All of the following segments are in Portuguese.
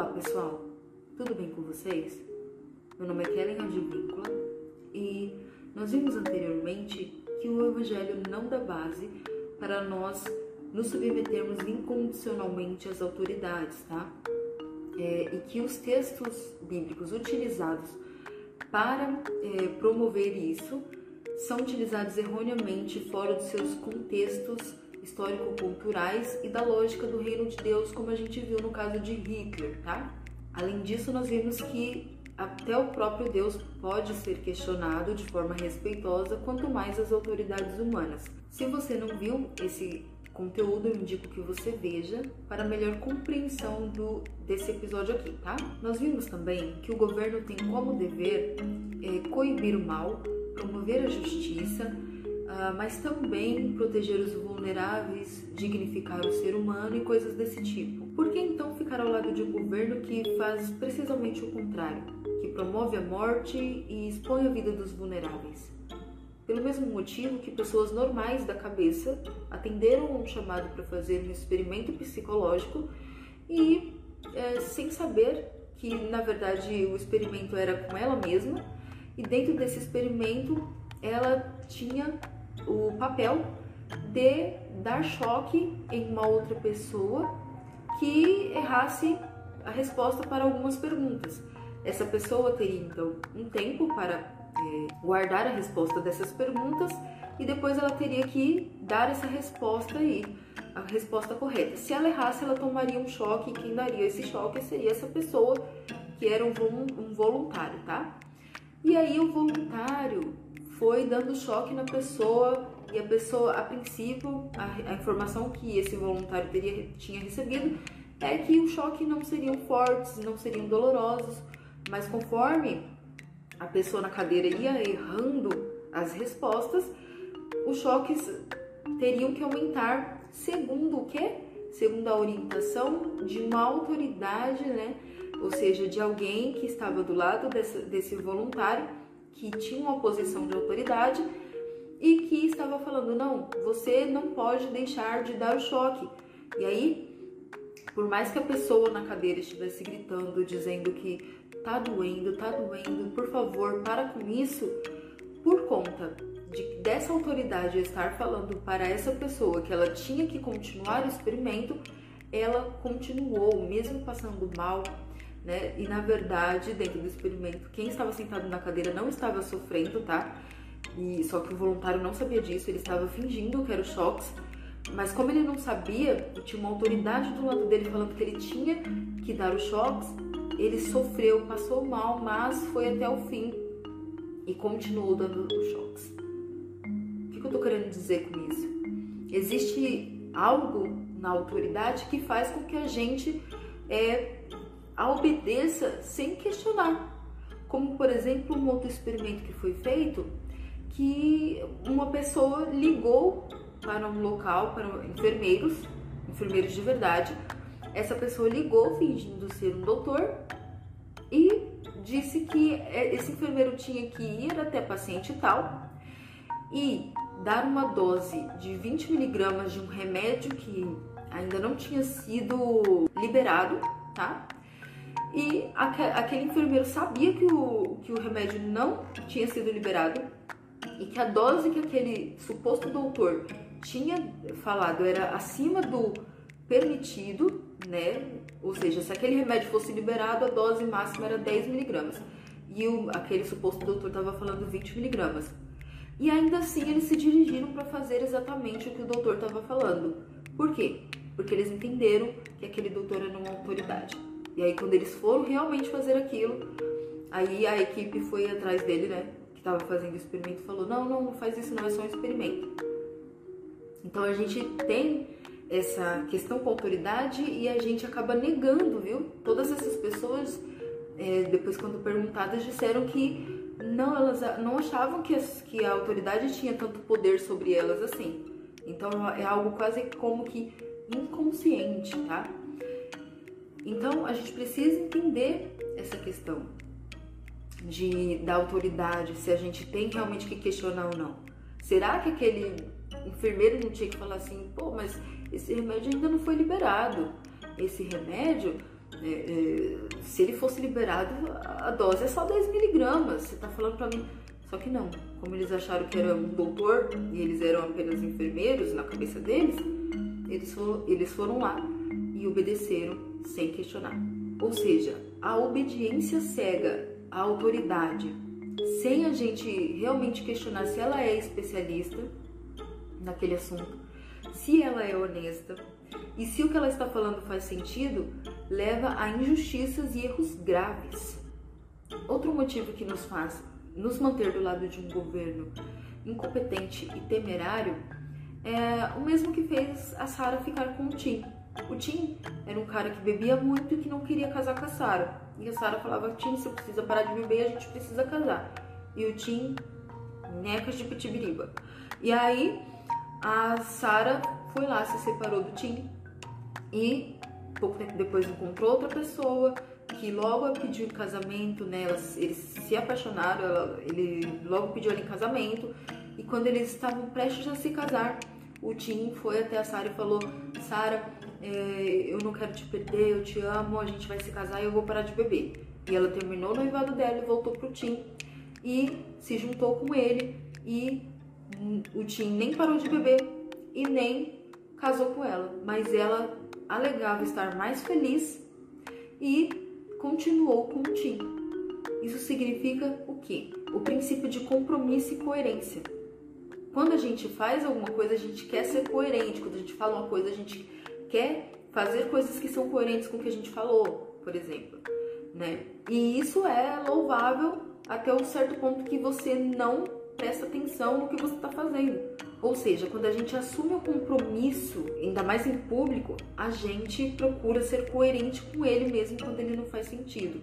Olá pessoal, tudo bem com vocês? Meu nome é Kellen Advíncula e nós vimos anteriormente que o Evangelho não dá base para nós nos submetermos incondicionalmente às autoridades, tá? É, e que os textos bíblicos utilizados para é, promover isso são utilizados erroneamente fora dos seus contextos histórico-culturais e da lógica do reino de Deus, como a gente viu no caso de Hitler, tá? Além disso, nós vimos que até o próprio Deus pode ser questionado de forma respeitosa, quanto mais as autoridades humanas. Se você não viu esse conteúdo, eu indico que você veja para melhor compreensão do, desse episódio aqui, tá? Nós vimos também que o governo tem como dever é, coibir o mal, promover a justiça, mas também proteger os vulneráveis, dignificar o ser humano e coisas desse tipo. Por que então ficar ao lado de um governo que faz precisamente o contrário, que promove a morte e expõe a vida dos vulneráveis? Pelo mesmo motivo que pessoas normais da cabeça atenderam um chamado para fazer um experimento psicológico e é, sem saber que na verdade o experimento era com ela mesma e dentro desse experimento ela tinha o papel de dar choque em uma outra pessoa que errasse a resposta para algumas perguntas. Essa pessoa teria então um tempo para é, guardar a resposta dessas perguntas e depois ela teria que dar essa resposta aí, a resposta correta. Se ela errasse, ela tomaria um choque e quem daria esse choque seria essa pessoa que era um voluntário, tá? E aí o voluntário foi dando choque na pessoa e a pessoa, a princípio, a, a informação que esse voluntário teria, tinha recebido é que os choques não seriam fortes, não seriam dolorosos, mas conforme a pessoa na cadeira ia errando as respostas, os choques teriam que aumentar segundo o quê? Segundo a orientação de uma autoridade, né? Ou seja, de alguém que estava do lado desse, desse voluntário que tinha uma posição de autoridade e que estava falando: não, você não pode deixar de dar o choque. E aí, por mais que a pessoa na cadeira estivesse gritando, dizendo que tá doendo, tá doendo, por favor, para com isso, por conta de dessa autoridade estar falando para essa pessoa que ela tinha que continuar o experimento, ela continuou, mesmo passando mal, né? E na verdade, dentro do experimento, quem estava sentado na cadeira não estava sofrendo, tá? E só que o voluntário não sabia disso, ele estava fingindo que era o choques, mas como ele não sabia, tinha uma autoridade do lado dele falando que ele tinha que dar os choques, ele sofreu, passou mal, mas foi até o fim e continuou dando os choques. O que eu tô querendo dizer com isso? Existe algo na autoridade que faz com que a gente é, a obedeça sem questionar. Como, por exemplo, um outro experimento que foi feito, que uma pessoa ligou para um local, para enfermeiros, enfermeiros de verdade. Essa pessoa ligou fingindo ser um doutor e disse que esse enfermeiro tinha que ir até paciente tal e dar uma dose de 20 miligramas de um remédio que ainda não tinha sido liberado, tá? E aquele enfermeiro sabia que o, que o remédio não tinha sido liberado e que a dose que aquele suposto doutor tinha falado era acima do permitido, né? Ou seja, se aquele remédio fosse liberado, a dose máxima era 10 miligramas. E o, aquele suposto doutor estava falando 20 miligramas. E ainda assim eles se dirigiram para fazer exatamente o que o doutor estava falando. Por quê? Porque eles entenderam que aquele doutor era uma autoridade. E aí quando eles foram realmente fazer aquilo, aí a equipe foi atrás dele, né? Que estava fazendo o experimento, falou: não, não, não faz isso, não é só um experimento. Então a gente tem essa questão com a autoridade e a gente acaba negando, viu? Todas essas pessoas, é, depois quando perguntadas, disseram que não, elas não achavam que, as, que a autoridade tinha tanto poder sobre elas assim. Então é algo quase como que inconsciente, tá? Então a gente precisa entender essa questão de da autoridade, se a gente tem realmente que questionar ou não. Será que aquele enfermeiro não tinha que falar assim, pô, mas esse remédio ainda não foi liberado. Esse remédio É, é, se ele fosse liberado, a dose é só 10 miligramas. Você tá falando pra mim. Só que não. Como eles acharam que era um doutor e eles eram apenas enfermeiros na cabeça deles, eles foram, eles foram lá e obedeceram sem questionar. Ou seja, a obediência cega à autoridade, sem a gente realmente questionar se ela é especialista naquele assunto, se ela é honesta e se o que ela está falando faz sentido, leva a injustiças e erros graves. Outro motivo que nos faz nos manter do lado de um governo incompetente e temerário é o mesmo que fez a Sara ficar com o Tim. O Tim era um cara que bebia muito e que não queria casar com a Sara. E a Sara falava: Tim, você precisa parar de beber, a gente precisa casar. E o Tim, necas de pitibiriba. E aí a Sara foi lá, se separou do Tim e pouco tempo depois encontrou outra pessoa que logo a pediu em casamento, né? Elas, eles se apaixonaram, ela, ele logo pediu ela em casamento. E quando eles estavam prestes a se casar, o Tim foi até a Sara e falou: Sara, é, eu não quero te perder, eu te amo, a gente vai se casar e eu vou parar de beber. E ela terminou o noivado dela e voltou pro Tim e se juntou com ele. E o Tim nem parou de beber e nem casou com ela, mas ela alegava estar mais feliz e continuou com o Tim. Isso significa o quê? O princípio de compromisso e coerência. Quando a gente faz alguma coisa, a gente quer ser coerente. Quando a gente fala uma coisa, a gente quer fazer coisas que são coerentes com o que a gente falou, por exemplo, né? E isso é louvável até um certo ponto que você não presta atenção no que você está fazendo. Ou seja, quando a gente assume o compromisso, ainda mais em público, a gente procura ser coerente com ele mesmo quando ele não faz sentido,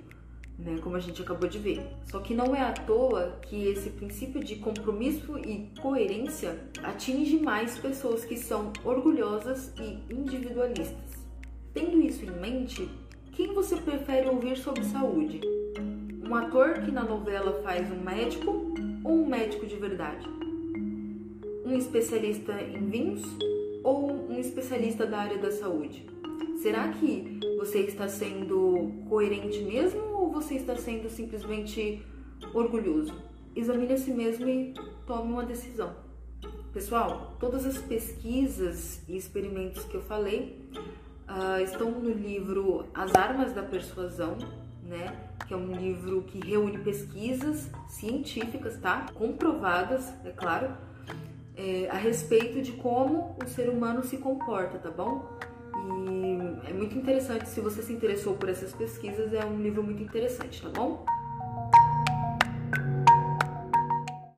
né? Como a gente acabou de ver. Só que não é à toa que esse princípio de compromisso e coerência atinge mais pessoas que são orgulhosas e individualistas. Tendo isso em mente, quem você prefere ouvir sobre saúde? Um ator que na novela faz um médico ou um médico de verdade? um especialista em vinhos ou um especialista da área da saúde? Será que você está sendo coerente mesmo você está sendo simplesmente orgulhoso? Examine a si mesmo e tome uma decisão. Pessoal, todas as pesquisas e experimentos que eu falei uh, estão no livro As Armas da Persuasão, né? Que é um livro que reúne pesquisas científicas, tá? Comprovadas, é claro, é, a respeito de como o ser humano se comporta, tá bom? E é muito interessante, se você se interessou por essas pesquisas, é um livro muito interessante, tá bom?